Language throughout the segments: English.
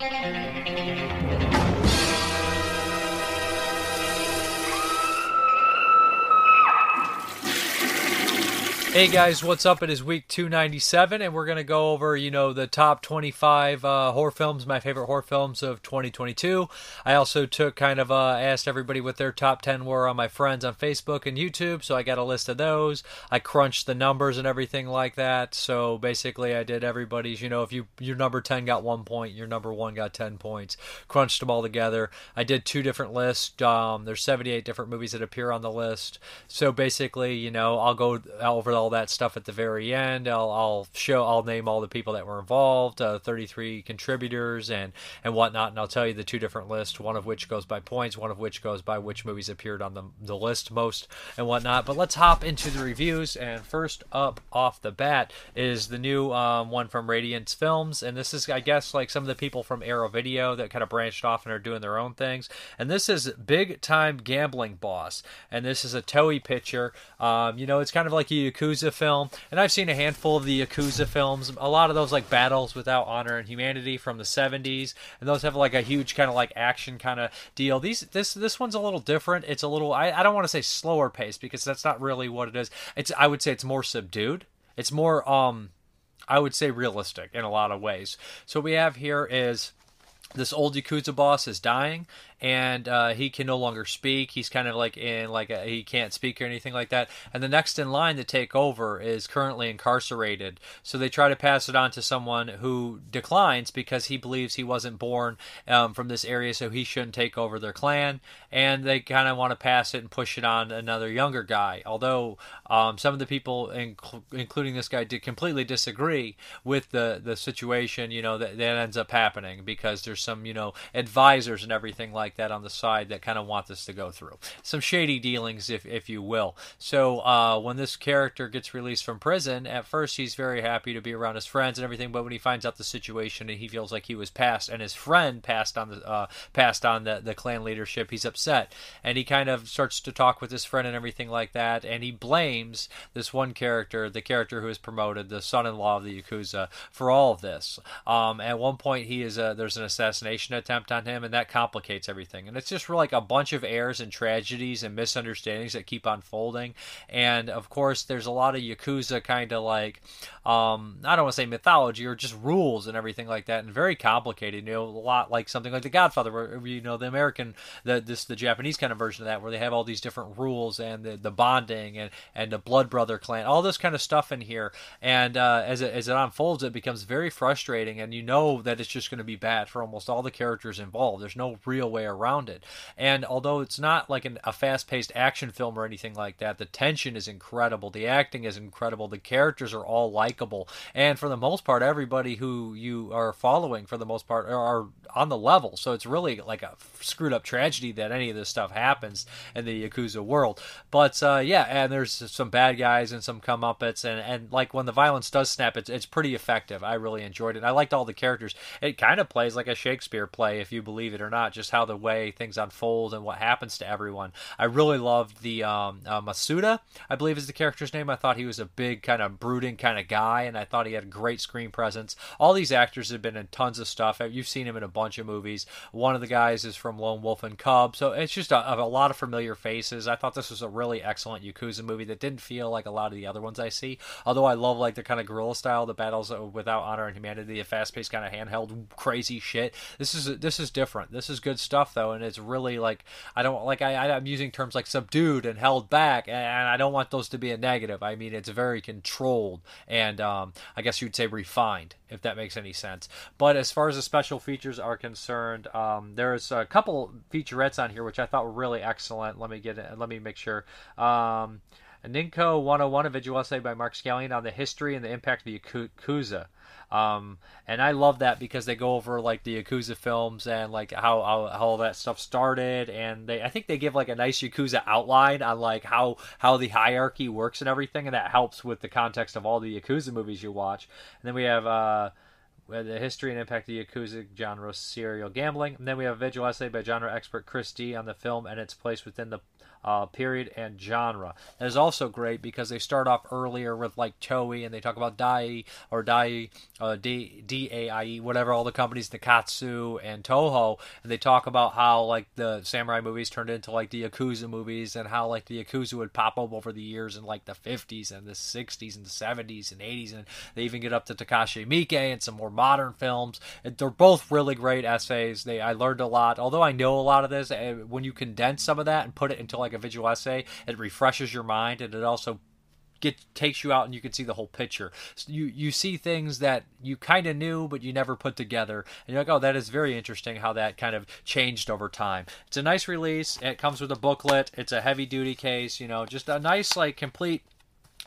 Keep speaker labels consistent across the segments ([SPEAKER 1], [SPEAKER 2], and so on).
[SPEAKER 1] thank you Hey guys, what's up? It is week 297, and we're going to go over, you know, the top 25 uh, horror films, my favorite horror films of 2022. I also took kind of, uh, asked everybody what their top 10 were on my friends on Facebook and YouTube, so I got a list of those. I crunched the numbers and everything like that, so basically I did everybody's, you know, if you your number 10 got one point, your number one got 10 points. Crunched them all together. I did two different lists. Um, there's 78 different movies that appear on the list, so basically, you know, I'll go over all that stuff at the very end. I'll, I'll show, I'll name all the people that were involved, uh, 33 contributors and and whatnot, and I'll tell you the two different lists. One of which goes by points, one of which goes by which movies appeared on the the list most and whatnot. But let's hop into the reviews. And first up off the bat is the new um, one from Radiance Films, and this is I guess like some of the people from Arrow Video that kind of branched off and are doing their own things. And this is Big Time Gambling Boss, and this is a Toei picture. Um, you know, it's kind of like a Yakuza film, and I've seen a handful of the Yakuza films. A lot of those like Battles Without Honor and Humanity from the 70s, and those have like a huge kind of like action kind of deal. These this this one's a little different. It's a little I, I don't want to say slower pace because that's not really what it is. It's I would say it's more subdued. It's more um I would say realistic in a lot of ways. So what we have here is this old Yakuza boss is dying, and uh, he can no longer speak. He's kind of like in like a, he can't speak or anything like that. And the next in line to take over is currently incarcerated. So they try to pass it on to someone who declines because he believes he wasn't born um, from this area, so he shouldn't take over their clan. And they kind of want to pass it and push it on another younger guy. Although um, some of the people, inc- including this guy, did completely disagree with the the situation. You know that that ends up happening because there's some you know advisors and everything like that on the side that kind of want this to go through some shady dealings, if if you will. So uh, when this character gets released from prison, at first he's very happy to be around his friends and everything, but when he finds out the situation and he feels like he was passed and his friend passed on the uh, passed on the the clan leadership, he's upset and he kind of starts to talk with his friend and everything like that, and he blames this one character, the character who is promoted, the son-in-law of the yakuza, for all of this. Um, at one point, he is a, there's an assassination attempt on him, and that complicates everything. And it's just like a bunch of errors and tragedies and misunderstandings that keep unfolding. And of course, there's a lot of yakuza kind of like um, I don't want to say mythology or just rules and everything like that, and very complicated. You know, a lot like something like The Godfather, where you know the American, the this the Japanese kind of version of that, where they have all these different rules and the, the bonding and and the blood brother clan, all this kind of stuff in here. And uh, as it as it unfolds, it becomes very frustrating, and you know that it's just going to be bad for almost all the characters involved. There's no real way around it. And although it's not like an, a fast paced action film or anything like that, the tension is incredible, the acting is incredible, the characters are all likable. And for the most part, everybody who you are following, for the most part, are on the level. So it's really like a screwed up tragedy that any of this stuff happens in the Yakuza world. But uh, yeah, and there's some bad guys and some comeuppets, and and like when the violence does snap, it's it's pretty effective. I really enjoyed it. I liked all the characters. It kind of plays like a Shakespeare play, if you believe it or not, just how the way things unfold and what happens to everyone. I really loved the um, uh, Masuda, I believe is the character's name. I thought he was a big kind of brooding kind of guy and I thought he had a great screen presence. All these actors have been in tons of stuff. You've seen him in a bunch of movies. One of the guys is from Lone Wolf and Cub, so it's just a, a lot of familiar faces. I thought this was a really excellent Yakuza movie that didn't feel like a lot of the other ones I see. Although I love like the kind of guerrilla style, the battles without honor and humanity, the fast-paced kind of handheld crazy shit. This is this is different. This is good stuff though, and it's really like I don't like I, I'm using terms like subdued and held back, and I don't want those to be a negative. I mean it's very controlled and and um, I guess you'd say refined, if that makes any sense. But as far as the special features are concerned, um, there's a couple featurettes on here which I thought were really excellent. Let me get it. Let me make sure. Um, Ninkyo 101, a visual essay by Mark Schilling on the history and the impact of the Yakuza. Um, and I love that because they go over like the Yakuza films and like how, how, how all that stuff started, and they I think they give like a nice Yakuza outline on like how how the hierarchy works and everything, and that helps with the context of all the Yakuza movies you watch. And then we have. Uh, the history and impact of the Yakuza genre serial gambling. And then we have a visual essay by genre expert Chris D on the film and its place within the uh, period and genre. That is also great because they start off earlier with like Toei and they talk about Dai or Dai, uh, D D A I E, whatever all the companies, Nikkatsu and Toho, and they talk about how like the samurai movies turned into like the Yakuza movies and how like the Yakuza would pop up over the years in like the 50s and the 60s and the 70s and 80s, and they even get up to Takashi Miike and some more modern films. They're both really great essays. They I learned a lot, although I know a lot of this. Eh, when you condense some of that and put it into like like a visual essay. It refreshes your mind and it also get takes you out and you can see the whole picture. So you you see things that you kind of knew but you never put together, and you're like, oh, that is very interesting how that kind of changed over time. It's a nice release. It comes with a booklet. It's a heavy duty case. You know, just a nice like complete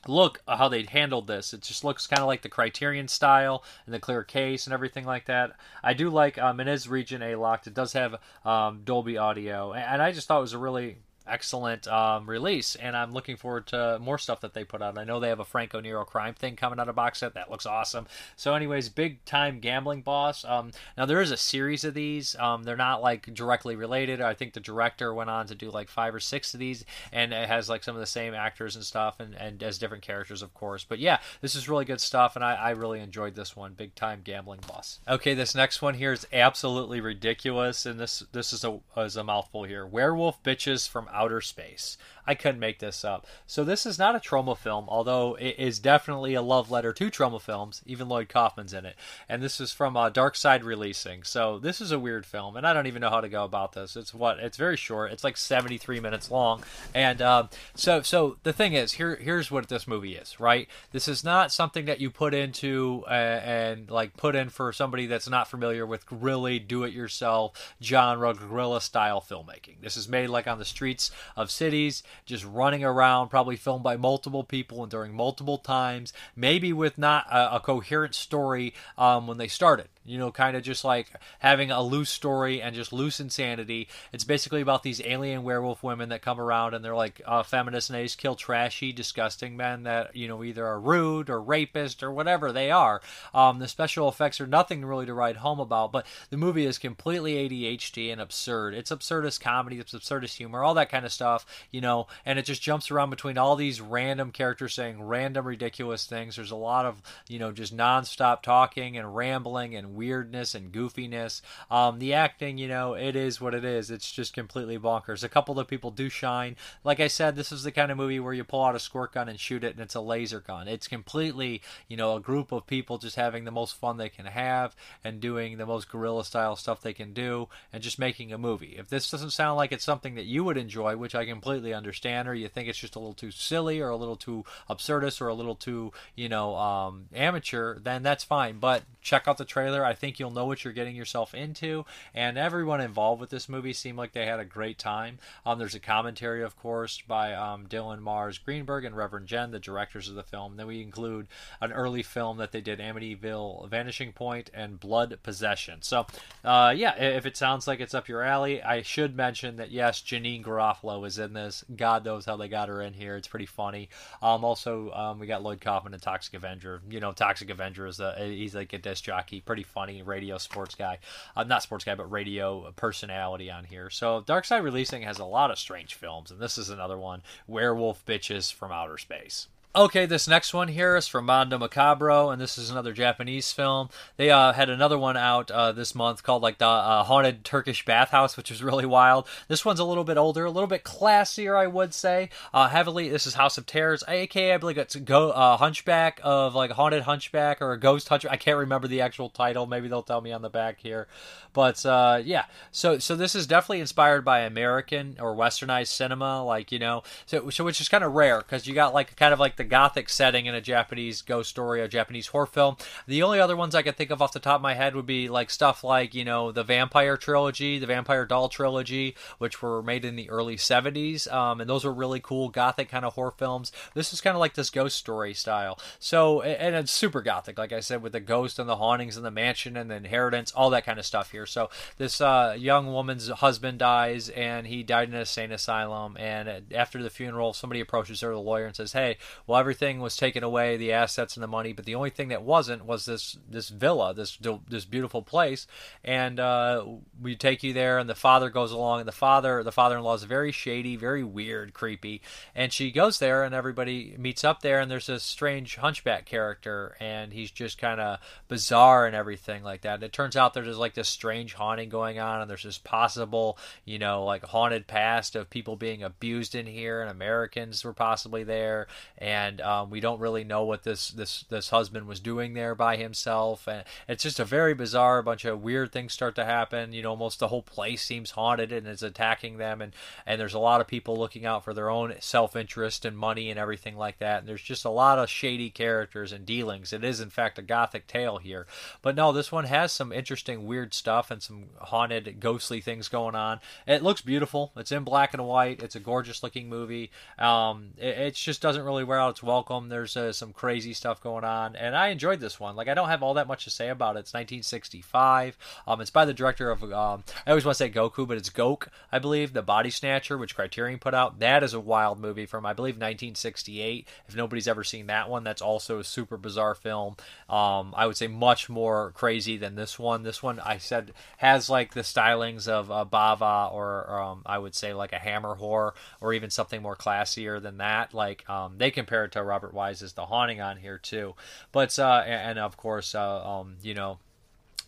[SPEAKER 1] look how they handled this. It just looks kind of like the Criterion style and the clear case and everything like that. I do like um, it is Region A locked. It does have um, Dolby Audio, and I just thought it was a really excellent um, release, and I'm looking forward to more stuff that they put out. I know they have a Franco Nero crime thing coming out of box set that looks awesome. So, anyways, big time gambling boss. Um, now there is a series of these. Um, they're not like directly related. I think the director went on to do like five or six of these, and it has like some of the same actors and stuff, and and as different characters, of course. But yeah, this is really good stuff, and I, I really enjoyed this one. Big time gambling boss. Okay, this next one here is absolutely ridiculous, and this this is a is a mouthful here. Werewolf bitches from outer space. I couldn't make this up. So this is not a Troma film, although it is definitely a love letter to Troma films. Even Lloyd Kaufman's in it, and this is from uh, Dark Side Releasing. So this is a weird film, and I don't even know how to go about this. It's what it's very short. It's like 73 minutes long, and uh, so so the thing is here here's what this movie is. Right, this is not something that you put into uh, and like put in for somebody that's not familiar with really do-it-yourself genre guerrilla style filmmaking. This is made like on the streets of cities, just running around, probably filmed by multiple people and during multiple times, maybe with not a, a coherent story um, when they started you know, kind of just like having a loose story and just loose insanity. It's basically about these alien werewolf women that come around and they're like uh, feminists and they just kill trashy, disgusting men that, you know, either are rude or rapist or whatever they are. Um, the special effects are nothing really to write home about, but the movie is completely ADHD and absurd. It's absurdist comedy, it's absurdist humor, all that kind of stuff, you know, and it just jumps around between all these random characters saying random ridiculous things. There's a lot of, you know, just nonstop talking and rambling and weirdness and goofiness. Um, the acting, you know, it is what it is. It's just completely bonkers. A couple of people do shine. Like I said, this is the kind of movie where you pull out a squirt gun and shoot it, and it's a laser gun. It's completely, you know, a group of people just having the most fun they can have and doing the most guerrilla style stuff they can do and just making a movie. If this doesn't sound like it's something that you would enjoy, which I completely understand, or you think it's just a little too silly or a little too absurdist or a little too, you know, um, amateur, then that's fine. But check out the trailer. I think you'll know what you're getting yourself into. And everyone involved with this movie seemed like they had a great time. Um, there's a commentary, of course, by um, Dylan Mars Greenberg and Reverend Jen, the directors of the film. Then we include an early film that they did, Amityville Vanishing Point and Blood Possession. So, uh, yeah, if it sounds like it's up your alley, I should mention that yes, Janeane Garofalo is in this. God knows how they got her in here. It's pretty funny. Um, also, um, we got Lloyd Kaufman and Toxic Avenger. You know, Toxic Avenger is a he's like a disc jockey, pretty funny radio sports guy. Uh, not sports guy, but radio personality on here. So Dark Side Releasing has a lot of strange films, and this is another one Werewolf Bitches from Outer Space. Okay, this next one here is from Mondo Macabro, and this is another Japanese film. They uh, had another one out uh, this month called like the uh, Haunted Turkish Bathhouse, which is really wild. This one's a little bit older, a little bit classier, I would say. Uh, heavily, this is House of Terrors, aka I believe it's go uh, Hunchback of like Haunted Hunchback or a Ghost Hunchback. I can't remember the actual title. Maybe they'll tell me on the back here. But uh, yeah, so so this is definitely inspired by American or Westernized cinema, like you know, so so which is kind of rare because you got like kind of like the gothic setting in a Japanese ghost story, a Japanese horror film. The only other ones I could think of off the top of my head would be like stuff like you know the Vampire trilogy, the Vampire Doll trilogy, which were made in the early '70s, um, and those were really cool gothic kind of horror films. This is kind of like this ghost story style. So and it's super gothic, like I said, with the ghost and the hauntings and the mansion and the inheritance, all that kind of stuff here. So this uh, young woman's husband dies, and he died in a insane asylum. And after the funeral, somebody approaches her, the lawyer, and says, "Hey, well." Everything was taken away, the assets and the money, but the only thing that wasn't was this this villa, this this beautiful place. And uh, we take you there, and the father goes along, and the father the father-in-law is very shady, very weird, creepy. And she goes there, and everybody meets up there, and there's this strange hunchback character, and he's just kind of bizarre and everything like that. And it turns out there's like this strange haunting going on, and there's this possible, you know, like haunted past of people being abused in here, and Americans were possibly there, and um, we don't really know what this this this husband was doing there by himself, and it's just a very bizarre. Bunch of weird things start to happen. You know, almost the whole place seems haunted and is attacking them, and and there's a lot of people looking out for their own self interest and money and everything like that. And there's just a lot of shady characters and dealings. It is in fact a gothic tale here, but no, this one has some interesting weird stuff and some haunted, ghostly things going on. It looks beautiful. It's in black and white. It's a gorgeous looking movie. Um, it, it just doesn't really wear out its welcome. There's uh, some crazy stuff going on, and I enjoyed this one. Like I don't have all that much to say about it. It's 1965. Um, it's by the director of um, I always want to say Goku, but it's Goke, I believe, the Body Snatcher, which Criterion put out. That is a wild movie from I believe 1968. If nobody's ever seen that one, that's also a super bizarre film. Um, I would say much more crazy than this one. This one I said has like the stylings of uh, Bava or um, I would say like a Hammer horror or even something more classier than that. Like um, they compare it to Robert Wise's The Haunting on here too. But uh, and, of course, uh, um, you know.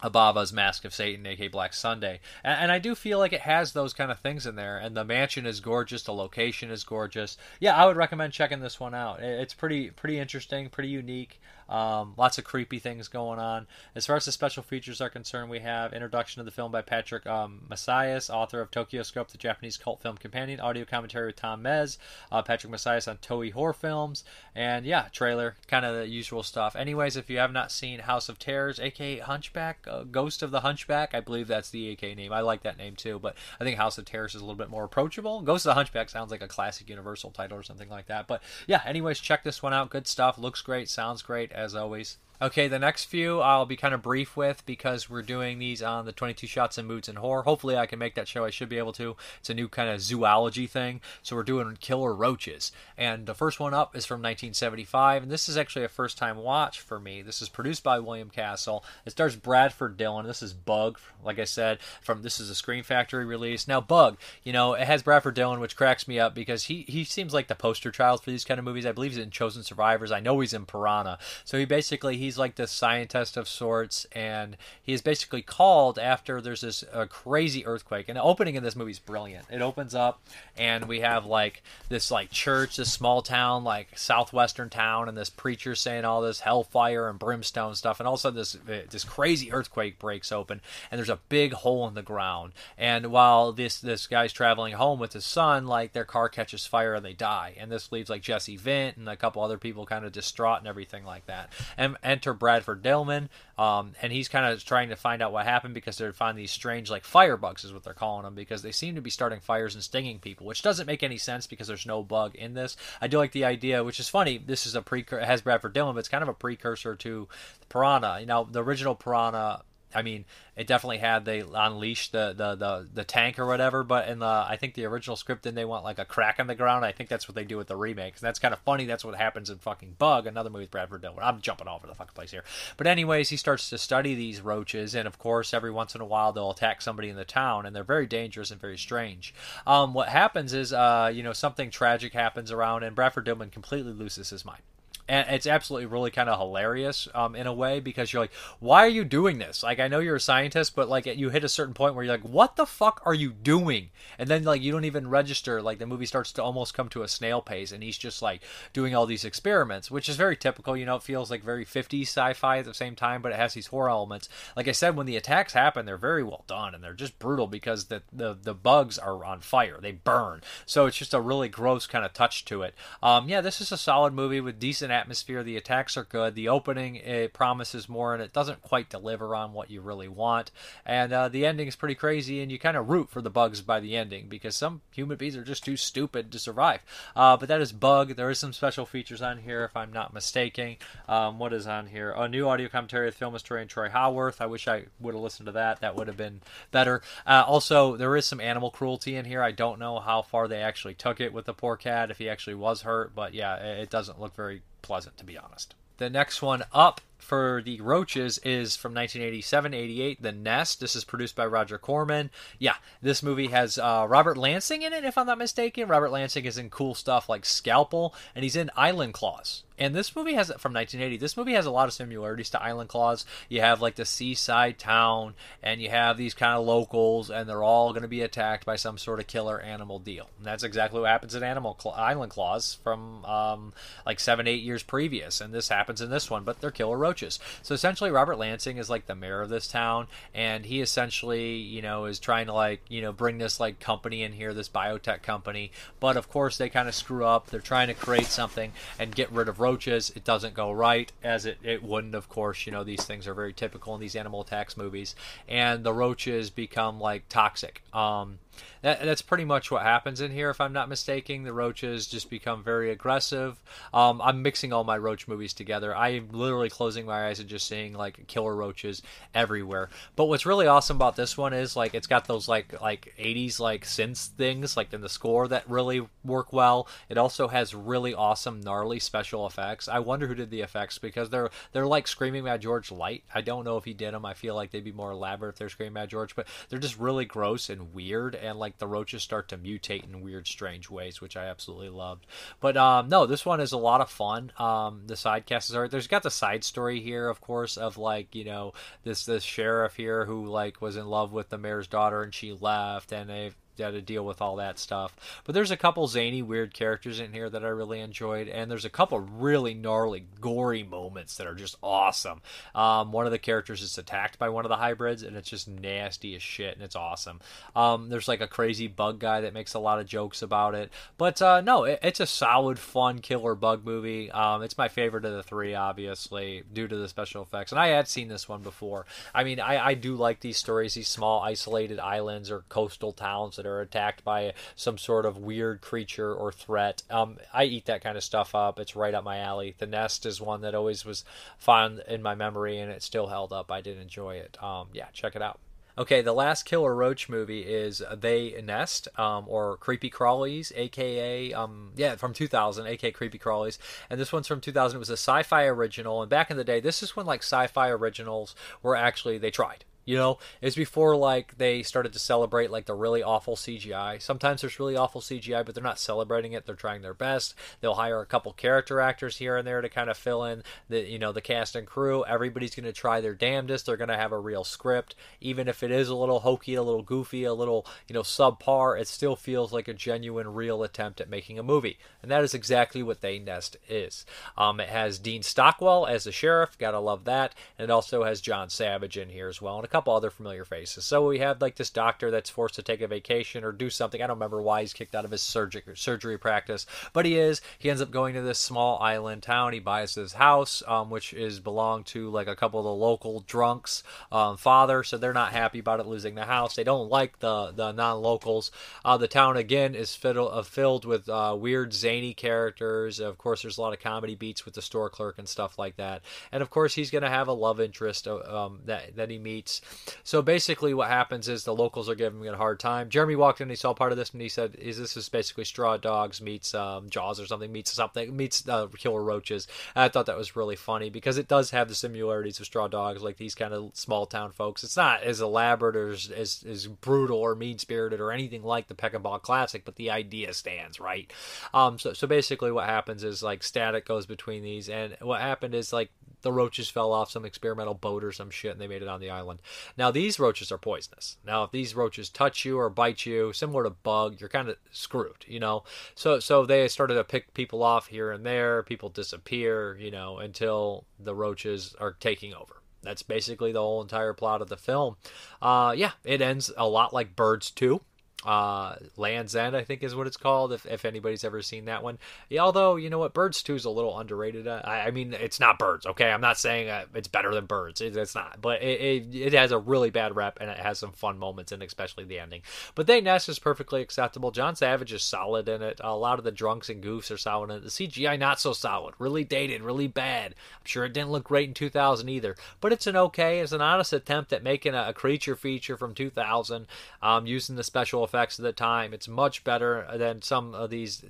[SPEAKER 1] Bava's Mask of Satan, aka Black Sunday, and, and, I do feel like it has those kind of things in there. And the mansion is gorgeous, the location is gorgeous. Yeah, I would recommend checking this one out. It's pretty pretty interesting, pretty unique. Um, lots of creepy things going on. As far as the special features are concerned, we have introduction of the film by Patrick um, Macias, author of Tokyo Scope, the Japanese cult film companion, audio commentary with Tom Mes, uh, Patrick Macias on Toei horror films, and yeah, trailer, kind of the usual stuff. Anyways, if you have not seen House of Terrors, aka Hunchback, uh, Ghost of the Hunchback, I believe that's the AK name. I like that name too, but I think House of Terrors is a little bit more approachable. Ghost of the Hunchback sounds like a classic Universal title or something like that. But yeah, anyways, check this one out. Good stuff. Looks great. Sounds great as always. Okay, the next few I'll be kind of brief with because we're doing these on the 22 Shots and Moods and Horror. Hopefully, I can make that show. I should be able to. It's a new kind of zoology thing. So, we're doing killer roaches. And the first one up is from 1975. And this is actually a first time watch for me. This is produced by William Castle. It stars Bradford Dillman. This is Bug, like I said, from this is a Scream Factory release. Now, Bug, you know, it has Bradford Dillman, which cracks me up because he, he seems like the poster child for these kind of movies. I believe he's in Chosen Survivors. I know he's in Piranha. So, he basically, he's like this scientist of sorts, and he is basically called after there's this uh, crazy earthquake. And the opening in this movie is brilliant. It opens up, and we have like this like church, this small town, like southwestern town, and this preacher saying all this hellfire and brimstone stuff, and all of a sudden this uh, this crazy earthquake breaks open, and there's a big hole in the ground. And while this this guy's traveling home with his son, like their car catches fire and they die, and this leaves like Jesse Vint and a couple other people kind of distraught and everything like that. And And enter Bradford Dillman, um, and he's kind of trying to find out what happened because they're finding these strange like firebugs is what they're calling them because they seem to be starting fires and stinging people, which doesn't make any sense because there's no bug in this. I do like the idea, which is funny. This is a precursor, has Bradford Dillman, but it's kind of a precursor to Piranha. You know, the original Piranha I mean, it definitely had they unleashed the, the, the, the tank or whatever, but in the I think the original script then they want like a crack in the ground. I think that's what they do with the remake. And that's kind of funny. That's what happens in fucking Bug, another movie with Bradford Dillman. I'm jumping all over the fucking place here. But anyways, he starts to study these roaches, and of course, every once in a while they'll attack somebody in the town, and they're very dangerous and very strange. Um, what happens is, uh, you know, something tragic happens around, and Bradford Dillman completely loses his mind and it's absolutely really kind of hilarious um, in a way because you're like why are you doing this? Like i know you're a scientist but like you hit a certain point where you're like what the fuck are you doing? And then like you don't even register like the movie starts to almost come to a snail pace and he's just like doing all these experiments which is very typical you know it feels like very 50s sci-fi at the same time but it has these horror elements. Like i said when the attacks happen they're very well done and they're just brutal because the the, the bugs are on fire. They burn. So it's just a really gross kind of touch to it. Um yeah this is a solid movie with decent atmosphere. The attacks are good. The opening it promises more, and it doesn't quite deliver on what you really want. And uh, the ending is pretty crazy, and you kind of root for the bugs by the ending because some human beings are just too stupid to survive. Uh, but that is Bug. There is some special features on here, if I'm not mistaken. Um, what is on here? A new audio commentary of film historian Troy Howarth. I wish I would have listened to that. That would have been better. Uh, also, there is some animal cruelty in here. I don't know how far they actually took it with the poor cat, if he actually was hurt, but yeah, it doesn't look very pleasant, to be honest. The next one up for the Roaches is from 1987 88, The Nest. This is produced by Roger Corman. Yeah, this movie has uh, Robert Lansing in it, if I'm not mistaken. Robert Lansing is in cool stuff like Scalpel, and he's in Island Claws. And this movie has from 1980. This movie has a lot of similarities to Island Claws. You have like the seaside town, and you have these kind of locals, and they're all going to be attacked by some sort of killer animal deal. And that's exactly what happens in Animal Cl- Island Claws from um, like seven, eight years previous, and this happens in this one. But they're killer roaches. So essentially, Robert Lansing is like the mayor of this town, and he essentially, you know, is trying to like you know bring this like company in here, this biotech company. But of course, they kind of screw up. They're trying to create something and get rid of roaches. It doesn't go right, as it, it wouldn't, of course. You know, these things are very typical in these animal attacks movies. And the roaches become like toxic. Um, that, that's pretty much what happens in here, if I'm not mistaken. The roaches just become very aggressive. Um, I'm mixing all my roach movies together. I'm literally closing my eyes and just seeing like killer roaches everywhere. But what's really awesome about this one is like it's got those like like 80s like synth things like in the score that really work well. It also has really awesome gnarly special effects. I wonder who did the effects because they're they're like Screaming Mad George light. I don't know if he did them. I feel like they'd be more elaborate if they're Screaming Mad George, but they're just really gross and weird and like the roaches start to mutate in weird, strange ways, which I absolutely loved. But um, no, this one is a lot of fun. Um, the side casts are there's got the side story here, of course, of like you know this this sheriff here who like was in love with the mayor's daughter and she left, and they've got to deal with all that stuff. But there's a couple zany, weird characters in here that I really enjoyed, and there's a couple really gnarly, gory moments that are just awesome. Um, one of the characters is attacked by one of the hybrids, and it's just nasty as shit, and it's awesome. Um, there's like a crazy bug guy that makes a lot of jokes about it, but uh, no, it, it's a solid, fun killer bug movie. Um, it's my favorite of the three, obviously, due to the special effects, and I had seen this one before. I mean, I, I do like these stories, these small, isolated islands or coastal towns that are attacked by some sort of weird creature or threat. Um, I eat that kind of stuff up. It's right up my alley. The Nest is one that always was fond in my memory, and it still held up. I did enjoy it. Um, yeah, check it out. Okay, the last Killer Roach movie is They Nest, um, or Creepy Crawlies, aka, um, yeah, from 2000, aka Creepy Crawlies. And this one's from 2000. It was a sci fi original. And back in the day, this is when like sci fi originals were actually, they tried. You know, it's before like they started to celebrate like the really awful CGI. Sometimes there's really awful CGI, but they're not celebrating it. They're trying their best. They'll hire a couple character actors here and there to kind of fill in the you know the cast and crew. Everybody's going to try their damnedest. They're going to have a real script, even if it is a little hokey, a little goofy, a little you know subpar. It still feels like a genuine, real attempt at making a movie, and that is exactly what They Nest is. Um, it has Dean Stockwell as the sheriff. Gotta love that, and it also has John Savage in here as well, and couple other familiar faces. So we have like this doctor that's forced to take a vacation or do something. I don't remember why he's kicked out of his surgery surgery practice, but he is. He ends up going to this small island town. He buys this house, um, which is belonged to like a couple of the local drunks' um, father. So they're not happy about it losing the house. They don't like the the non locals. Uh, the town again is fiddle, uh, filled with uh, weird zany characters. Of course, there's a lot of comedy beats with the store clerk and stuff like that. And of course, he's going to have a love interest uh, um, that that he meets so basically, what happens is the locals are giving him a hard time. Jeremy walked in, he saw part of this, and he said, "Is this is basically Straw Dogs meets um, Jaws or something meets something meets uh, Killer Roaches?" And I thought that was really funny because it does have the similarities of Straw Dogs, like these kind of small town folks. It's not as elaborate or as as, as brutal or mean spirited or anything like the Peckinpah Classic, but the idea stands right. Um, so so basically, what happens is like static goes between these, and what happened is like the roaches fell off some experimental boat or some shit and they made it on the island. Now these roaches are poisonous. Now if these roaches touch you or bite you, similar to bug, you're kind of screwed, you know. So so they started to pick people off here and there, people disappear, you know, until the roaches are taking over. That's basically the whole entire plot of the film. Uh, yeah, it ends a lot like Birds 2 uh, Land's End, I think is what it's called. If, if anybody's ever seen that one, yeah, although you know what, Birds Two is a little underrated. Uh, I, I, mean, it's not Birds. Okay, I'm not saying uh, it's better than Birds. It, it's not, but it, it, it has a really bad rep and it has some fun moments and especially the ending. But They Nest is perfectly acceptable. John Savage is solid in it. A lot of the drunks and goofs are solid in it. The CGI not so solid, really dated, really bad. I'm sure it didn't look great in 2000 either, but it's an okay, it's an honest attempt at making a, a creature feature from 2000 um, using the special effects effects of the time. It's much better than some of these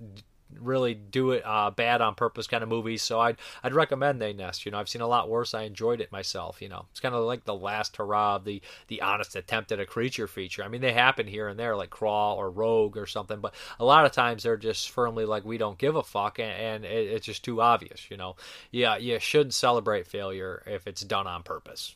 [SPEAKER 1] really do it uh, bad on purpose kind of movies. So I'd I'd recommend They Nest. You know, I've seen a lot worse. I enjoyed it myself. You know, it's kind of like the last hurrah of the the honest attempt at a creature feature. I mean, they happen here and there, like Crawl or Rogue or something, but a lot of times they're just firmly like we don't give a fuck, and, and it, it's just too obvious. You know, yeah, you should celebrate failure if it's done on purpose.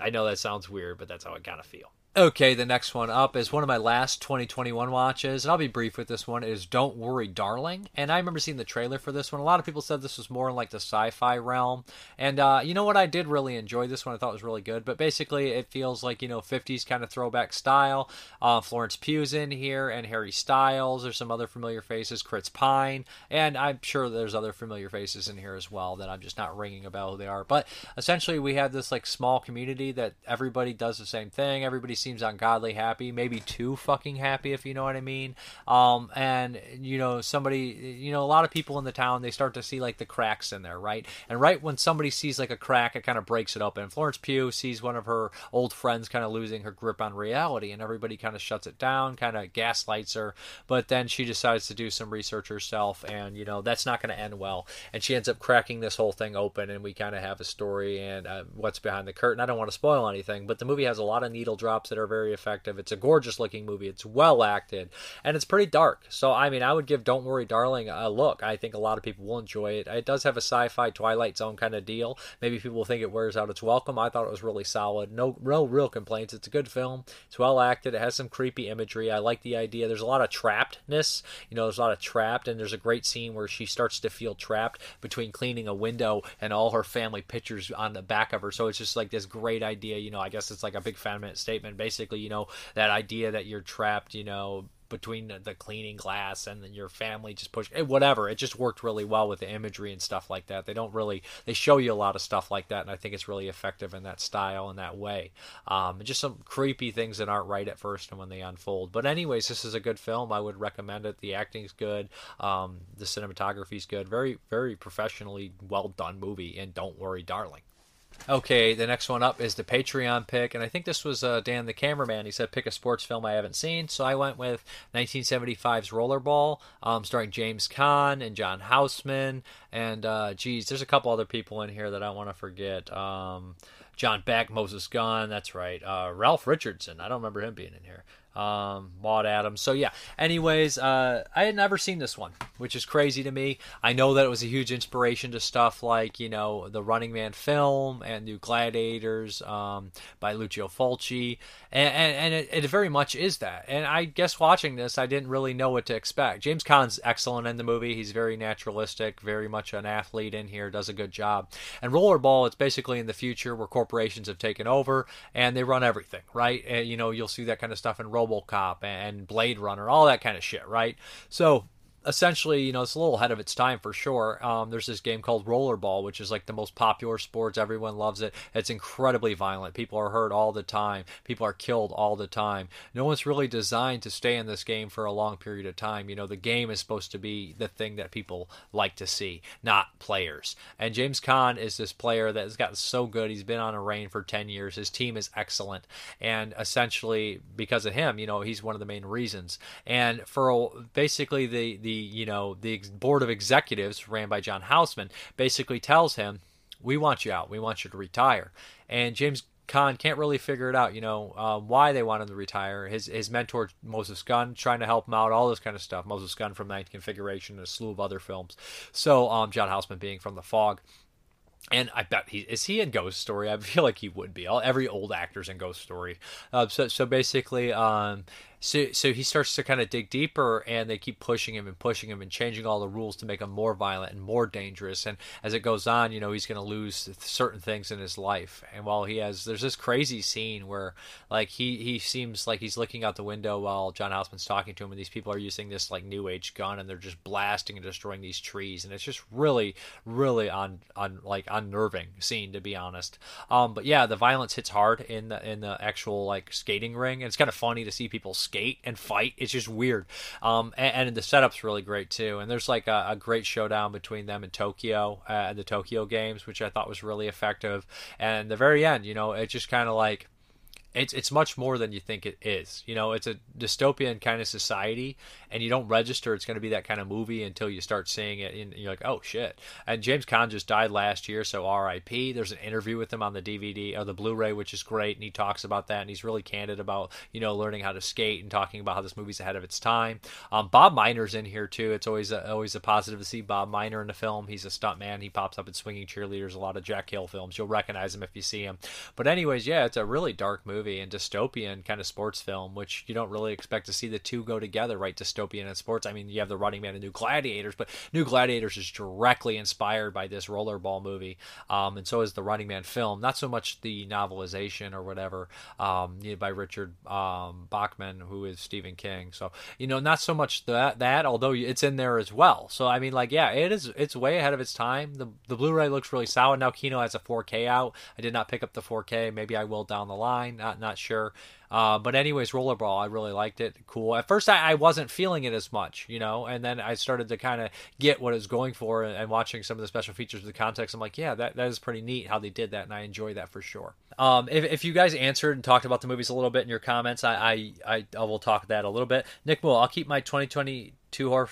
[SPEAKER 1] I know that sounds weird, but that's how I kind of feel. Okay, the next one up is one of my last 2021 watches, and I'll be brief with this one. Is Don't Worry, Darling, and I remember seeing the trailer for this one. A lot of people said this was more in like the sci-fi realm, and uh, you know what? I did really enjoy this one. I thought it was really good, but basically it feels like you know 50s kind of throwback style. Uh, Florence Pugh's in here, and Harry Styles. There's some other familiar faces, Chris Pine, and I'm sure there's other familiar faces in here as well that I'm just not ringing about who they are. But essentially, we have this like small community that everybody does the same thing. Everybody seems ungodly happy, maybe too fucking happy, if you know what I mean. Um, and you know, somebody, you know, a lot of people in the town they start to see like the cracks in there, right? And right when somebody sees like a crack, it kind of breaks it open. Florence Pugh sees one of her old friends kind of losing her grip on reality, and everybody kind of shuts it down, kind of gaslights her. But then she decides to do some research herself, and you know that's not going to end well. And she ends up cracking this whole thing open, and we kind of have a story and uh, what's behind the curtain. I don't want to spoil anything, but the movie has a lot of needle drops that are very effective. It's a gorgeous looking movie. It's well acted, and it's pretty dark. So I mean, I would give Don't Worry, Darling a look. I think a lot of people will enjoy it. It does have a sci-fi Twilight Zone kind of deal. Maybe people think it wears out its welcome. I thought it was really solid. No, no real complaints. It's a good film. It's well acted. It has some creepy imagery. I like the idea. There's a lot of trappedness. You know, there's a lot of trapped, and there's a great scene where she starts to feel trapped between cleaning a window and all her family pictures on the back of her. So it's just like this great idea. You know, I guess it's like a big feminist statement. Basically, you know, that idea that you're trapped, you know, between the cleaning glass and then your family just push eh, whatever. It just worked really well with the imagery and stuff like that. They don't really they show you a lot of stuff like that and i think it's really effective in that style and that way. Um, just some creepy things that aren't right at first and when they unfold. But anyways this is a good film. I would recommend it. The acting's good. Um, the cinematography's good. Very very professionally well done movie. And don't worry darling Okay, the next one up is the Patreon pick, and I think this was uh, Dan the cameraman. He said pick a sports film I haven't seen, so I went with 1975's Rollerball, um, starring James Caan and John Houseman, and uh, geez, there's a couple other people in here that I want to forget. Um, John Beck, Moses Gunn, that's right. Uh, Ralph Richardson, I don't remember him being in here um, Maud Adams. So yeah. Anyways, uh, I had never seen this one, which is crazy to me. I know that it was a huge inspiration to stuff like you know the Running Man film and New Gladiators um, by Lucio Fulci, and, and, and it, it, very much is that. And I guess watching this, I didn't really know what to expect. James Caan's excellent in the movie. He's very naturalistic, very much an athlete in here, does a good job. And Rollerball, it's basically in the future where corporations have taken over and they run everything, right? And, you know, you'll see that kind of stuff in RoboCop and Blade Runner, all that kind of shit, right? So essentially, you know, it's a little ahead of its time for sure. Um, there's this game called Rollerball, which is like the most popular sports. Everyone loves it. It's incredibly violent. People are hurt all the time. People are killed all the time. No one's really designed to stay in this game for a long period of time. You know, the game is supposed to be the thing that people like to see, not players. And James Caan is this player that has gotten so good. He's been on a reign for 10 years. His team is excellent. And essentially, because of him, you know, he's one of the main reasons. And for basically the, the you know the board of executives ran by John Houseman basically tells him, "We want you out. We want you to retire." And James Caan can't really figure it out, you know, uh, why they want him to retire. His his mentor Moses Gunn trying to help him out, all this kind of stuff. Moses Gunn from Ninth Configuration and a slew of other films. So um, John Houseman being from The Fog. And I bet he is he in Ghost Story. I feel like he would be. All, every old actor's in Ghost Story. Uh, so so basically, um, so so he starts to kind of dig deeper, and they keep pushing him and pushing him and changing all the rules to make him more violent and more dangerous. And as it goes on, you know, he's going to lose certain things in his life. And while he has, there's this crazy scene where like he he seems like he's looking out the window while John Houseman's talking to him, and these people are using this like new age gun, and they're just blasting and destroying these trees, and it's just really really on on like unnerving scene to be honest. Um, but yeah, the violence hits hard in the in the actual like skating ring. And it's kind of funny to see people skate and fight. It's just weird. Um, and, and the setup's really great too. And there's like a, a great showdown between them and Tokyo uh, at the Tokyo Games, which I thought was really effective. And the very end, you know, it just kind of like it's it's much more than you think it is. You know, it's a dystopian kind of society, and you don't register it's going to be that kind of movie until you start seeing it, and you're like, oh shit. And James Caan just died last year, so R.I.P. There's an interview with him on the DVD or the Blu-ray, which is great, and he talks about that, and he's really candid about you know learning how to skate and talking about how this movie's ahead of its time. Um, Bob Minor's in here too. It's always a, always a positive to see Bob Minor in the film. He's a stuntman. He pops up in Swinging Cheerleaders, a lot of Jack Hill films. You'll recognize him if you see him. But anyways, yeah, it's a really dark movie movie and dystopian kind of sports film, which you don't really expect to see the two go together, right? Dystopian and sports. I mean, you have the Running Man and New Gladiators, but New Gladiators is directly inspired by this rollerball movie, um, and so is the Running Man film. Not so much the novelization or whatever um, by Richard um, Bachman, who is Stephen King. So you know, not so much that that, although it's in there as well. So I mean, like, yeah, it is. It's way ahead of its time. The the Blu-ray looks really solid now. Kino has a 4K out. I did not pick up the 4K. Maybe I will down the line. Not not sure. Uh, but anyways, rollerball, I really liked it. Cool. At first, I, I wasn't feeling it as much, you know, and then I started to kind of get what it was going for, and, and, watching some of the special features of the context, I'm like, yeah, that that is pretty neat how they did that, and I enjoy that for sure. Um, if, if you guys answered and talked about the movies a little bit in your comments, I I, I, will talk that a little bit. Nick Moore, I'll keep my 2022 horror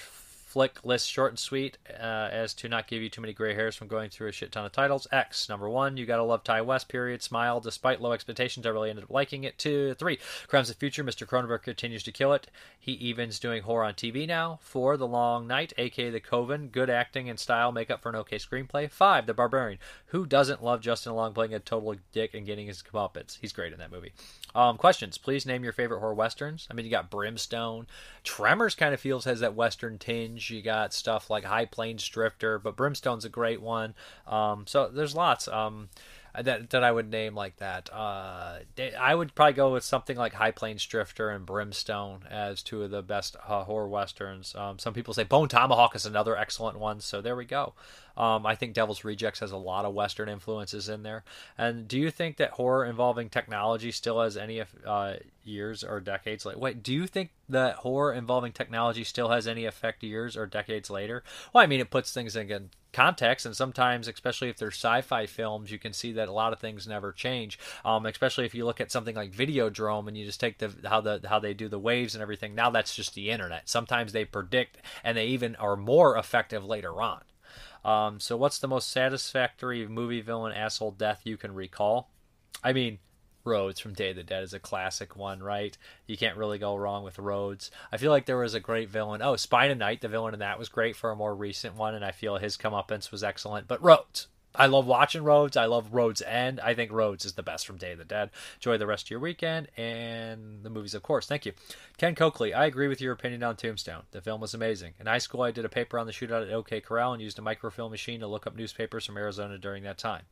[SPEAKER 1] flick list short and sweet uh, as to not give you too many gray hairs from going through a shit ton of titles. X, number one, you gotta love Ti West, period. Smile, despite low expectations, I really ended up liking it. Two, three, Crimes of Future, Mr. Cronenberg continues to kill it. He even's doing horror on TV now. Four, The Long Night, aka The Coven, good acting and style make up for an okay screenplay. Five, The Barbarian. Who doesn't love Justin Long playing a total dick and getting his comeuppance? He's great in that movie. Um, questions. Please name your favorite horror westerns. I mean, you got Brimstone. Tremors kind of feels has that western tinge. You got stuff like High Plains Drifter, but Brimstone's a great one. Um, so there's lots. Um, that that I would name like that. Uh, I would probably go with something like High Plains Drifter and Brimstone as two of the best uh, horror westerns. Um, some people say Bone Tomahawk is another excellent one. So there we go. Um, I think Devil's Rejects has a lot of Western influences in there. And do you think that horror involving technology still has any uh, years or decades? Like, wait, do you think that horror involving technology still has any effect years or decades later? Well, I mean, it puts things in context, and sometimes, especially if they're sci-fi films, you can see that a lot of things never change. Um, especially if you look at something like Videodrome, and you just take the how the how they do the waves and everything. Now that's just the internet. Sometimes they predict, and they even are more effective later on. Um, so, what's the most satisfactory movie villain asshole death you can recall? I mean, Rhodes from Day of the Dead is a classic one, right? You can't really go wrong with Rhodes. I feel like there was a great villain. Oh, Spine of Night, the villain in that was great for a more recent one, and I feel his comeuppance was excellent. But Rhodes, I love watching Rhodes. I love Rhodes End. I think Rhodes is the best from Day of the Dead. Enjoy the rest of your weekend and the movies, of course. Thank you. Ken Coakley, I agree with your opinion on Tombstone. The film was amazing. In high school, I did a paper on the shootout at OK Corral and used a microfilm machine to look up newspapers from Arizona during that time.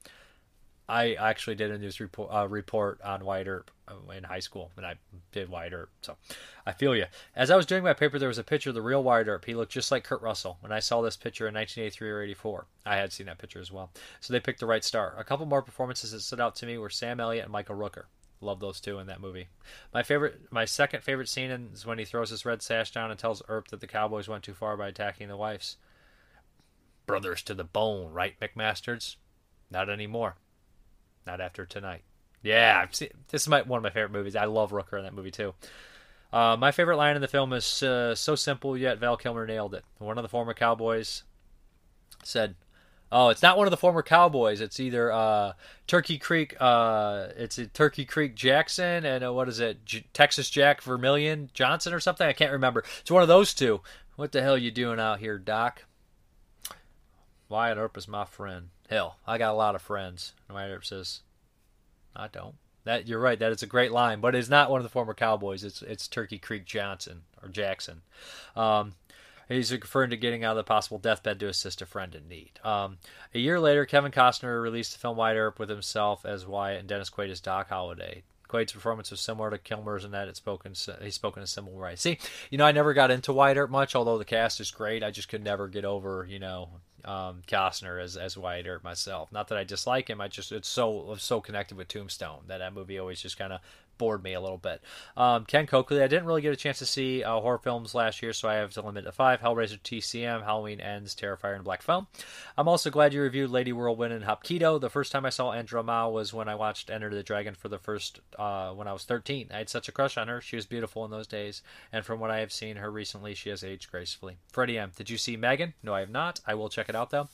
[SPEAKER 1] I actually did a news report, uh, report on Wyatt Earp uh, in high school when I did Wyatt. So I feel you. As I was doing my paper, there was a picture of the real Wyatt Earp. He looked just like Kurt Russell. When I saw this picture in 1983 or 84, I had seen that picture as well. So they picked the right star. A couple more performances that stood out to me were Sam Elliott and Michael Rooker. Love those two in that movie. My favorite, my second favorite scene is when he throws his red sash down and tells Earp that the Cowboys went too far by attacking the wives. Brothers to the bone, right, McMasters? Not anymore. Not after tonight. Yeah, this is my, one of my favorite movies. I love Rooker in that movie too. Uh, my favorite line in the film is uh, so simple yet Val Kilmer nailed it. One of the former Cowboys said, "Oh, it's not one of the former Cowboys. It's either uh, Turkey Creek. Uh, it's a Turkey Creek Jackson and uh, what is it, J- Texas Jack Vermillion Johnson or something. I can't remember. It's one of those two. What the hell you doing out here, Doc? Wyatt Earp is my friend. Hell, I got a lot of friends. And Earp says, I don't. That you're right. That is a great line, but it's not one of the former Cowboys. It's it's Turkey Creek Johnson or Jackson. Um, He's referring to getting out of the possible deathbed to assist a friend in need. Um, a year later, Kevin Costner released the film Wyatt Earp with himself as Wyatt and Dennis Quaid as Doc Holliday. Quaid's performance was similar to Kilmer's in that it's spoken he's spoken a similar way. See, you know, I never got into Wyatt Earp much, although the cast is great. I just could never get over, you know, um, Costner as as Wyatt Earp myself. Not that I dislike him, I just it's so so connected with Tombstone that that movie always just kind of bored me a little bit. Um, Ken Coakley, I didn't really get a chance to see uh, horror films last year, so I have to limit to five: Hellraiser, TCM, Halloween Ends, Terrifier, and Black Phone. I'm also glad you reviewed Lady Whirlwind and Hapkido. The first time I saw Andromeda was when I watched Enter the Dragon for the first uh, when I was 13. I had such a crush on her. She was beautiful in those days, and from what I have seen her recently, she has aged gracefully. Freddie M, did you see Megan? No, I have not. I will check it out though.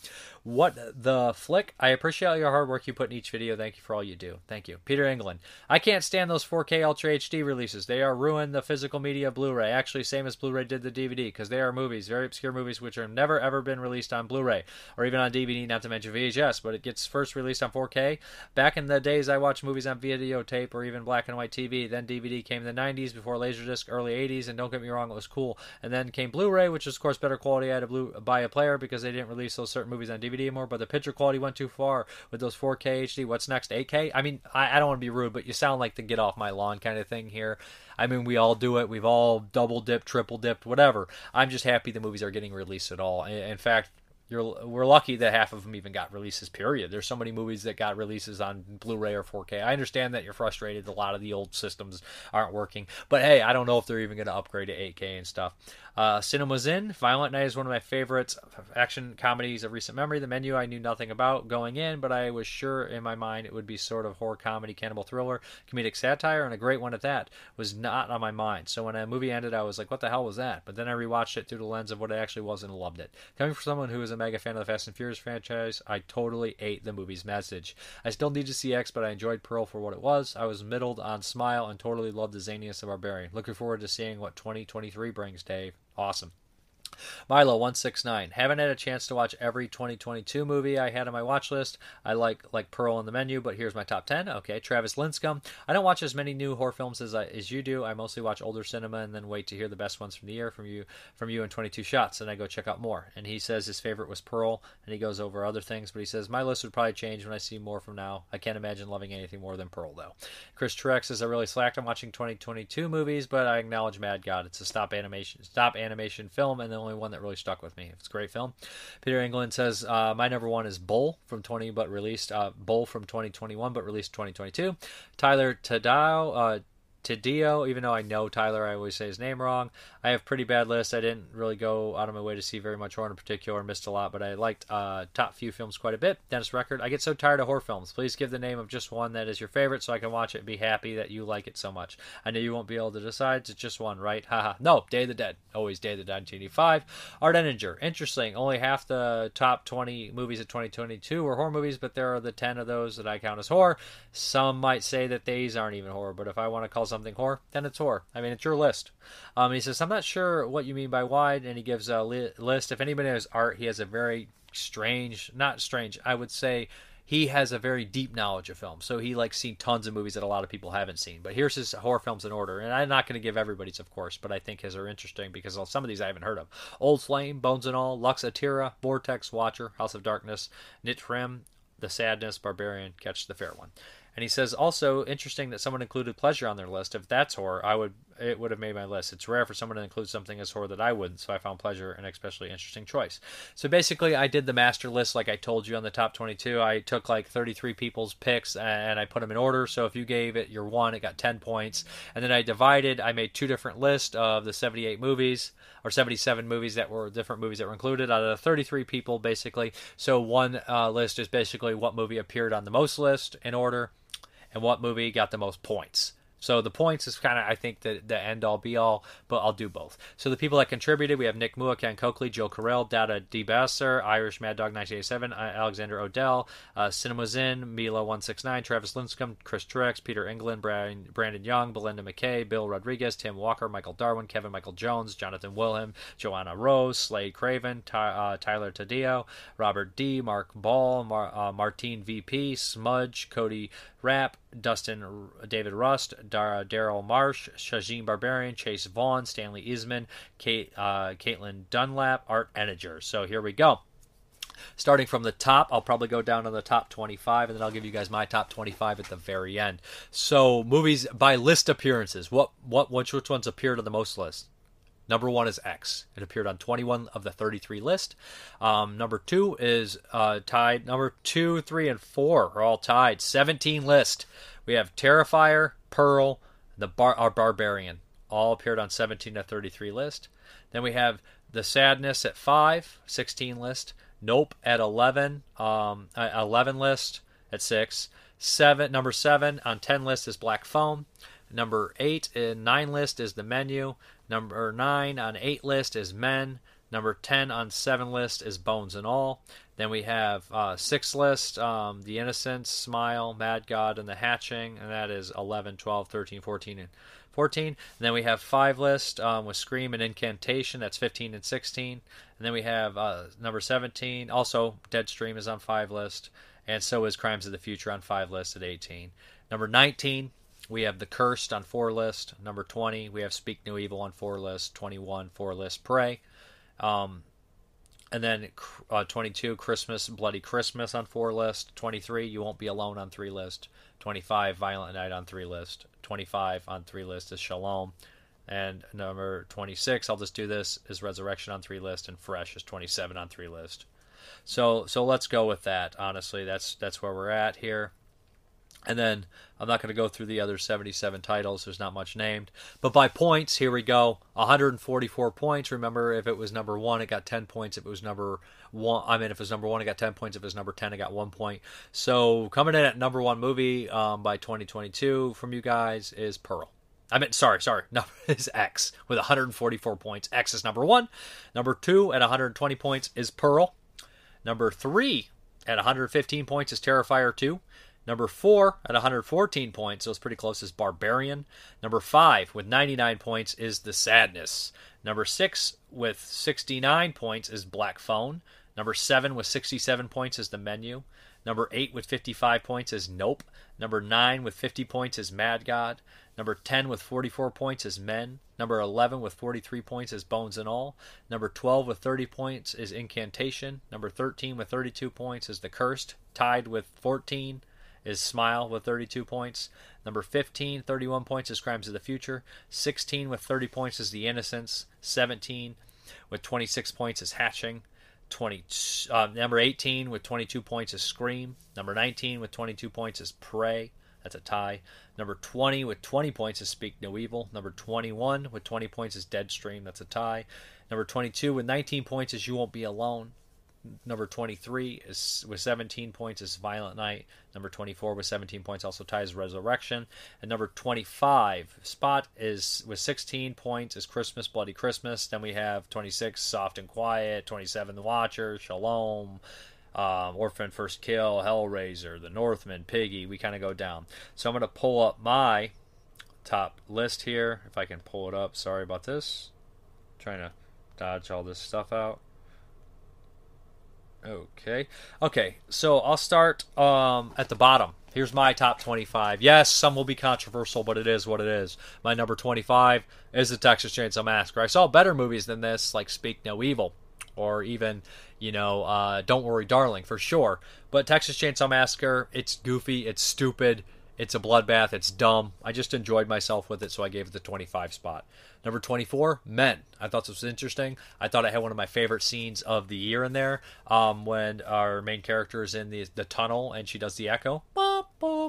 [SPEAKER 1] What the flick? I appreciate all your hard work you put in each video. Thank you for all you do. Thank you, Peter England. I can't stand those 4K Ultra HD releases. They are ruin the physical media Blu-ray. Actually, same as Blu-ray did the DVD because they are movies, very obscure movies, which have never ever been released on Blu-ray or even on DVD. Not to mention VHS, but it gets first released on 4K. Back in the days, I watched movies on videotape or even black and white TV. Then DVD came in the 90s before Laserdisc, early 80s, and don't get me wrong, it was cool. And then came Blu-ray, which is of course better quality. I had to buy a player because they didn't release those certain movies on DVD anymore. But the picture quality went too far with those 4K HD. What's next? 8K? I mean, I, I don't want to be rude, but you sound like the get off my lawn kind of thing here. I mean, we all do it. We've all double dipped, triple dipped, whatever. I'm just happy the movies are getting released at all. In fact, you're, we're lucky that half of them even got releases. Period. There's so many movies that got releases on Blu-ray or 4K. I understand that you're frustrated. A lot of the old systems aren't working, but hey, I don't know if they're even going to upgrade to 8K and stuff. Uh, Cinema's In. Violent Night is one of my favorites action comedies of recent memory. The menu I knew nothing about going in, but I was sure in my mind it would be sort of horror comedy, cannibal thriller, comedic satire, and a great one at that. Was not on my mind. So when a movie ended, I was like, what the hell was that? But then I rewatched it through the lens of what it actually was and loved it. Coming from someone who is a mega fan of the Fast and Furious franchise, I totally ate the movie's message. I still need to see X, but I enjoyed Pearl for what it was. I was middled on Smile and totally loved the zaniness of Barbarian. Looking forward to seeing what 2023 brings, Dave. Awesome. Milo169. Haven't had a chance to watch every 2022 movie I had on my watch list. I like like Pearl on the menu, but here's my top 10. Okay, Travis Linscomb. I don't watch as many new horror films as I, as you do. I mostly watch older cinema and then wait to hear the best ones from the year from you from you in 22 shots, and I go check out more. And he says his favorite was Pearl, and he goes over other things, but he says my list would probably change when I see more from now. I can't imagine loving anything more than Pearl though. Chris Truex says I really slacked on watching 2022 movies, but I acknowledge Mad God. It's a stop animation stop animation film, and the only one that really stuck with me. It's a great film. Peter England says uh, my number one is Bull from 20 but released uh, Bull from 2021 but released 2022. Tyler Tadao. Uh, Tadio, even though I know Tyler, I always say his name wrong. I have pretty bad list. I didn't really go out of my way to see very much horror in particular, missed a lot, but I liked uh, top few films quite a bit. Dennis Record, I get so tired of horror films. Please give the name of just one that is your favorite so I can watch it and be happy that you like it so much. I know you won't be able to decide. It's just one, right? Haha. no, Day of the Dead. Always Day of the Dead 1985. Art Enninger. Interesting. Only half the top 20 movies of 2022 were horror movies, but there are the 10 of those that I count as horror. Some might say that these aren't even horror, but if I want to call something horror, then it's horror. I mean, it's your list. Um, he says, I'm not sure what you mean by wide, and he gives a li- list. If anybody knows art, he has a very strange, not strange, I would say he has a very deep knowledge of film. So he likes seen tons of movies that a lot of people haven't seen. But here's his horror films in order. And I'm not going to give everybody's, of course, but I think his are interesting because some of these I haven't heard of. Old Flame, Bones and All, Lux Aeterna, Vortex, Watcher, House of Darkness, Nitram, The Sadness, Barbarian, Catch the Fair One. And he says also interesting that someone included pleasure on their list. If that's horror, I would it would have made my list. It's rare for someone to include something as horror that I wouldn't, so I found pleasure an especially interesting choice. So basically, I did the master list like I told you on the top 22. I took like 33 people's picks and I put them in order. So if you gave it your one, it got 10 points. And then I divided. I made two different lists of the 78 movies or 77 movies that were different movies that were included out of the 33 people basically. So one uh, list is basically what movie appeared on the most list in order and what movie got the most points. So the points is kind of, I think, the, the end all be all, but I'll do both. So the people that contributed, we have Nick Mua, Ken Coakley, Joe Carell, Data D. Basser, Irish Mad Dog 1987, uh, Alexander Odell, uh, Cinemas In, Mila 169, Travis Linscomb, Chris Trex, Peter England, Brian, Brandon Young, Belinda McKay, Bill Rodriguez, Tim Walker, Michael Darwin, Kevin Michael Jones, Jonathan Wilhelm, Joanna Rose, Slade Craven, Ty, uh, Tyler Taddeo, Robert D., Mark Ball, Mar, uh, Martine VP, Smudge, Cody Rapp, Dustin David Rust, Dar- Daryl Marsh, Shajin Barbarian, Chase Vaughn, Stanley Isman, Kate, uh, Caitlin Dunlap, Art Eniger. So here we go. Starting from the top, I'll probably go down to the top 25, and then I'll give you guys my top 25 at the very end. So movies by list appearances. What what which which ones appeared on the most list? Number one is X. It appeared on 21 of the 33 list. Um, number two is uh, tied. Number two, three, and four are all tied. 17 list. We have Terrifier, Pearl, the Bar- our Barbarian. All appeared on 17 to 33 list. Then we have The Sadness at 5, 16 list. Nope at 11, um, 11 list at 6. Seven, number 7 on 10 list is Black Phone. Number 8 in 9 list is The Menu. Number 9 on 8 list is Men. Number 10 on 7 list is Bones and All. Then we have uh, 6 list, um, The Innocents, Smile, Mad God, and The Hatching, and that is 11, 12, 13, 14, and 14. And then we have 5 list um, with Scream and Incantation, that's 15 and 16. And then we have uh, number 17, also Deadstream is on 5 list, and so is Crimes of the Future on 5 list at 18. Number 19, we have The Cursed on 4 list. Number 20, we have Speak No Evil on 4 list. 21, 4 list, Prey Um, and then uh, 22, Christmas, Bloody Christmas on 4 list. 23, You Won't Be Alone on 3 list. 25, Violent Night on 3 list. 25 on 3 list is Shalom. And number 26, I'll just do this, is Resurrection on 3 list. And Fresh is 27 on 3 list. So so let's go with that. Honestly, that's that's where we're at here. And then I'm not going to go through the other 77 titles. There's not much named. But by points, here we go 144 points. Remember, if it was number one, it got 10 points. If it was number one, I mean, if it was number one, it got 10 points. If it was number 10, it got one point. So coming in at number one movie um, by 2022 from you guys is Pearl. I mean, sorry, sorry. Number is X with 144 points. X is number one. Number two at 120 points is Pearl. Number three at 115 points is Terrifier 2. Number four at 114 points, so it's pretty close, is Barbarian. Number five with 99 points is The Sadness. Number six with 69 points is Black Phone. Number seven with 67 points is The Menu. Number eight with 55 points is Nope. Number nine with 50 points is Mad God. Number 10 with 44 points is Men. Number 11 with 43 points is Bones and All. Number 12 with 30 points is Incantation. Number 13 with 32 points is The Cursed. Tied with 14 is Smile with 32 points. Number 15, 31 points is Crimes of the Future. 16 with 30 points is The Innocents. 17 with 26 points is Hatching. 20 uh, number 18 with 22 points is Scream. Number 19 with 22 points is Prey. That's a tie. Number 20 with 20 points is Speak No Evil. Number 21 with 20 points is Deadstream. That's a tie. Number 22 with 19 points is You Won't Be Alone. Number 23 is with 17 points is Violent Night. Number 24 with 17 points also ties Resurrection. And number 25 spot is with 16 points is Christmas Bloody Christmas. Then we have 26 Soft and Quiet, 27 The Watcher, Shalom, um, Orphan First Kill, Hellraiser, The Northman, Piggy. We kind of go down. So I'm going to pull up my top list here. If I can pull it up. Sorry about this. Trying to dodge all this stuff out. Okay. Okay, so I'll start um, at the bottom. Here's my top 25. Yes, some will be controversial, but it is what it is. My number 25 is the Texas Chainsaw Massacre. I saw better movies than this, like Speak No Evil, or even, you know, uh, Don't Worry, Darling, for sure. But Texas Chainsaw Massacre, it's goofy, it's stupid, it's a bloodbath, it's dumb. I just enjoyed myself with it, so I gave it the 25 spot. Number 24, Men. I thought this was interesting. I thought I had one of my favorite scenes of the year in there um, when our main character is in the, the tunnel and she does the echo. Boop, boop,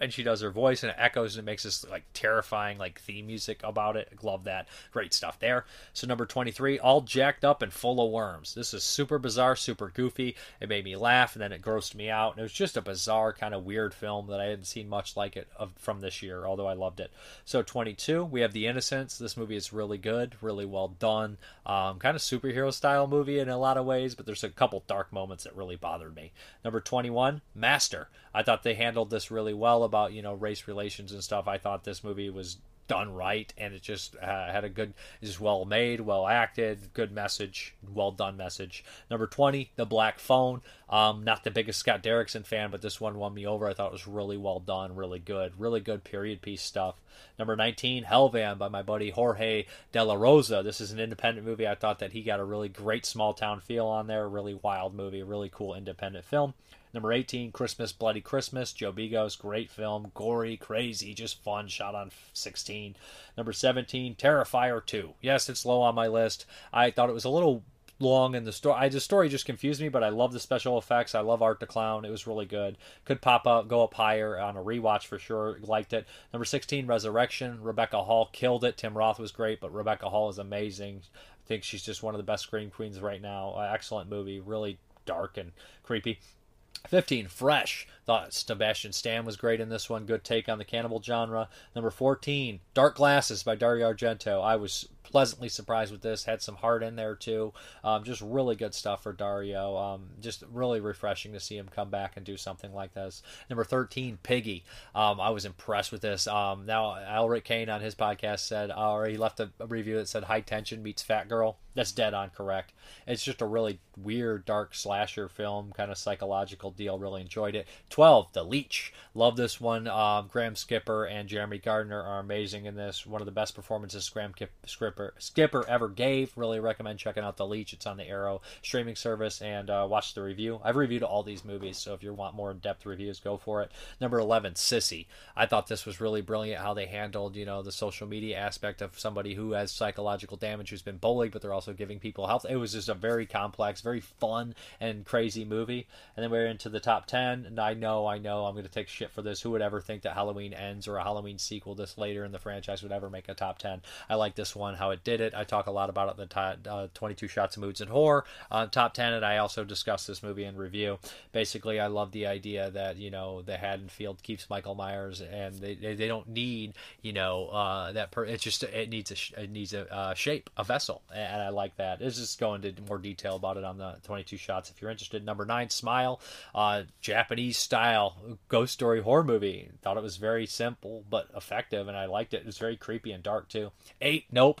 [SPEAKER 1] and she does her voice and it echoes and it makes this like terrifying like theme music about it. I love that. Great stuff there. So number 23, all jacked up and full of worms. This is super bizarre, super goofy. It made me laugh and then it grossed me out. And it was just a bizarre kind of weird film that I hadn't seen much like it of, from this year, although I loved it. So 22, we have The Innocents. This movie is really good, really well done. Um, kind of superhero style movie in a lot of ways, but there's a couple dark moments that really bothered me. Number 21, Master. I thought they handled this really well about, you know, race relations and stuff. I thought this movie was done right, and it just uh, had a good, is well made, well acted, good message, well done message. Number 20, The Black Phone. Um, not the biggest Scott Derrickson fan, but this one won me over. I thought it was really well done, really good, really good period piece stuff. Number 19, Helvan by my buddy Jorge De La Rosa. This is an independent movie. I thought that he got a really great small town feel on there, really wild movie, really cool independent film. Number 18, Christmas Bloody Christmas, Joe Begos, great film, gory, crazy, just fun, shot on 16. Number 17, Terrifier 2. Yes, it's low on my list. I thought it was a little long in the story. The story just confused me, but I love the special effects. I love Art the Clown. It was really good. Could pop up, go up higher on a rewatch for sure. Liked it. Number sixteen, Resurrection. Rebecca Hall killed it. Tim Roth was great, but Rebecca Hall is amazing. I think she's just one of the best scream queens right now. Uh, excellent movie. Really dark and creepy. 15, Fresh. Thought Sebastian Stan was great in this one. Good take on the cannibal genre. Number 14, Dark Glasses by Dario Argento. I was pleasantly surprised with this. Had some heart in there too. Um, just really good stuff for Dario. Um, just really refreshing to see him come back and do something like this. Number 13, Piggy. Um, I was impressed with this. Um, now, Elric Kane on his podcast said, or he left a, review that said High Tension meets Fat Girl. That's dead on correct. It's just a really weird, dark slasher film, kind of psychological deal. Really enjoyed it. 12, The Leech. Love this one. Um, Graham Skipper and Jeremy Gardner are amazing in this. One of the best performances Graham Skipper, Skipper ever gave. Really recommend checking out The Leech. It's on the Arrow streaming service and uh, watch the review. I've reviewed all these movies, so if you want more in depth reviews, go for it. Number 11, Sissy. I thought this was really brilliant how they handled, you know, the social media aspect of somebody who has psychological damage who's been bullied, but they're also giving people health. It was just a very complex, very fun and crazy movie. And then we're into the top 10. And I know, I know, I'm going to take shit for this. Who would ever think that Halloween ends or a Halloween sequel this later in the franchise would ever make a top 10? I like this one, how it did it. I talk a lot about it in the top, uh, 22 Shots of Moodz and Horror uh, top 10. And I also discuss this movie in review. Basically, I love the idea that, you know, the Haddonfield keeps Michael Myers and they, they, they don't need, you know, uh, that per- it's just, it needs a, it needs a uh, shape, a vessel. And I like that. Let's just go into more detail about it on the 22 shots if you're interested. Number nine, Smile, uh, Japanese style ghost story horror movie. Thought it was very simple but effective, and I liked it. It was very creepy and dark too. Eight, Nope,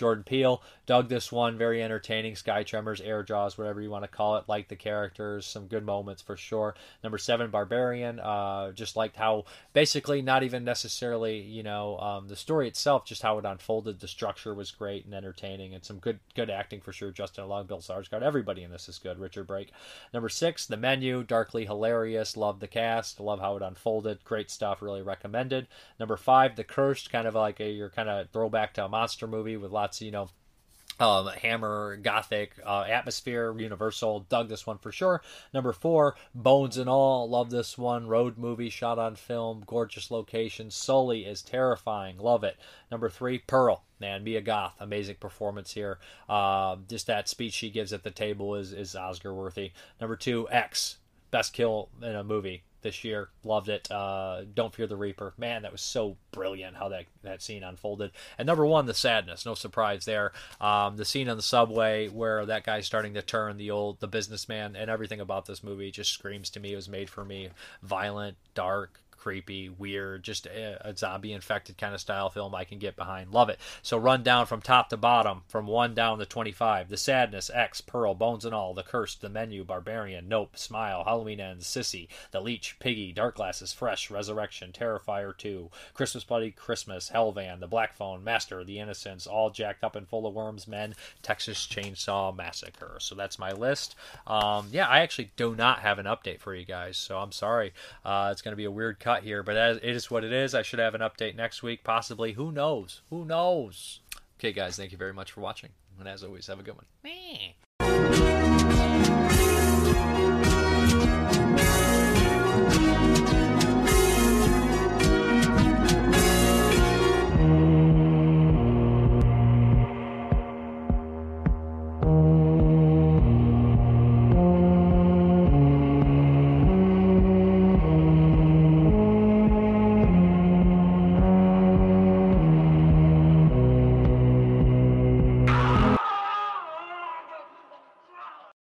[SPEAKER 1] Jordan Peele. Dug this one, very entertaining. Sky Tremors, Air Jaws, whatever you want to call it. Like the characters, some good moments for sure. Number seven, Barbarian. Uh, just liked how basically not even necessarily you know um, the story itself, just how it unfolded. The structure was great and entertaining, and some good good acting for sure. Justin Long, Bill Skarsgård, everybody in this is good. Richard Brake. Number six, The Menu, darkly hilarious. Love the cast, love how it unfolded. Great stuff, really recommended. Number five, The Cursed, kind of like a your kind of throwback to a monster movie with lots you know um, Hammer, Gothic, uh, Atmosphere, Universal. Dug this one for sure. Number four, Bones and All. Love this one. Road movie shot on film. Gorgeous location. Sully is terrifying. Love it. Number three, Pearl. Man, Mia Goth, amazing performance here. Uh, just that speech she gives at the table is is Oscar worthy. Number two, X, best kill in a movie this year. Loved it. Uh, Don't Fear the Reaper. Man, that was so brilliant how that, that scene unfolded. And number one, the sadness. No surprise there. Um, the scene on the subway where that guy's starting to turn the old the businessman and everything about this movie just screams to me. It was made for me. Violent, dark, creepy, weird, just a, a zombie infected kind of style film I can get behind. Love it. So run down from top to bottom, from 1 down to 25. The Sadness, X, Pearl, Bones and All, The Cursed, The Menu, Barbarian, Nope, Smile, Halloween Ends, Sissy, The Leech, Piggy, Dark Glasses, Fresh, Resurrection, Terrifier 2, Christmas Bloody Christmas, Helvan, The Black Phone, Master, The Innocents, All Jacked Up and Full of Worms, Men, Texas Chainsaw Massacre. So that's my list. Um, yeah, I actually do not have an update for you guys, so I'm sorry. Uh, it's going to be a weird cut here, but as, it is what it is. I should have an update next week, possibly. Who knows? Who knows? Okay, guys, thank you very much for watching. And as always, have a good one.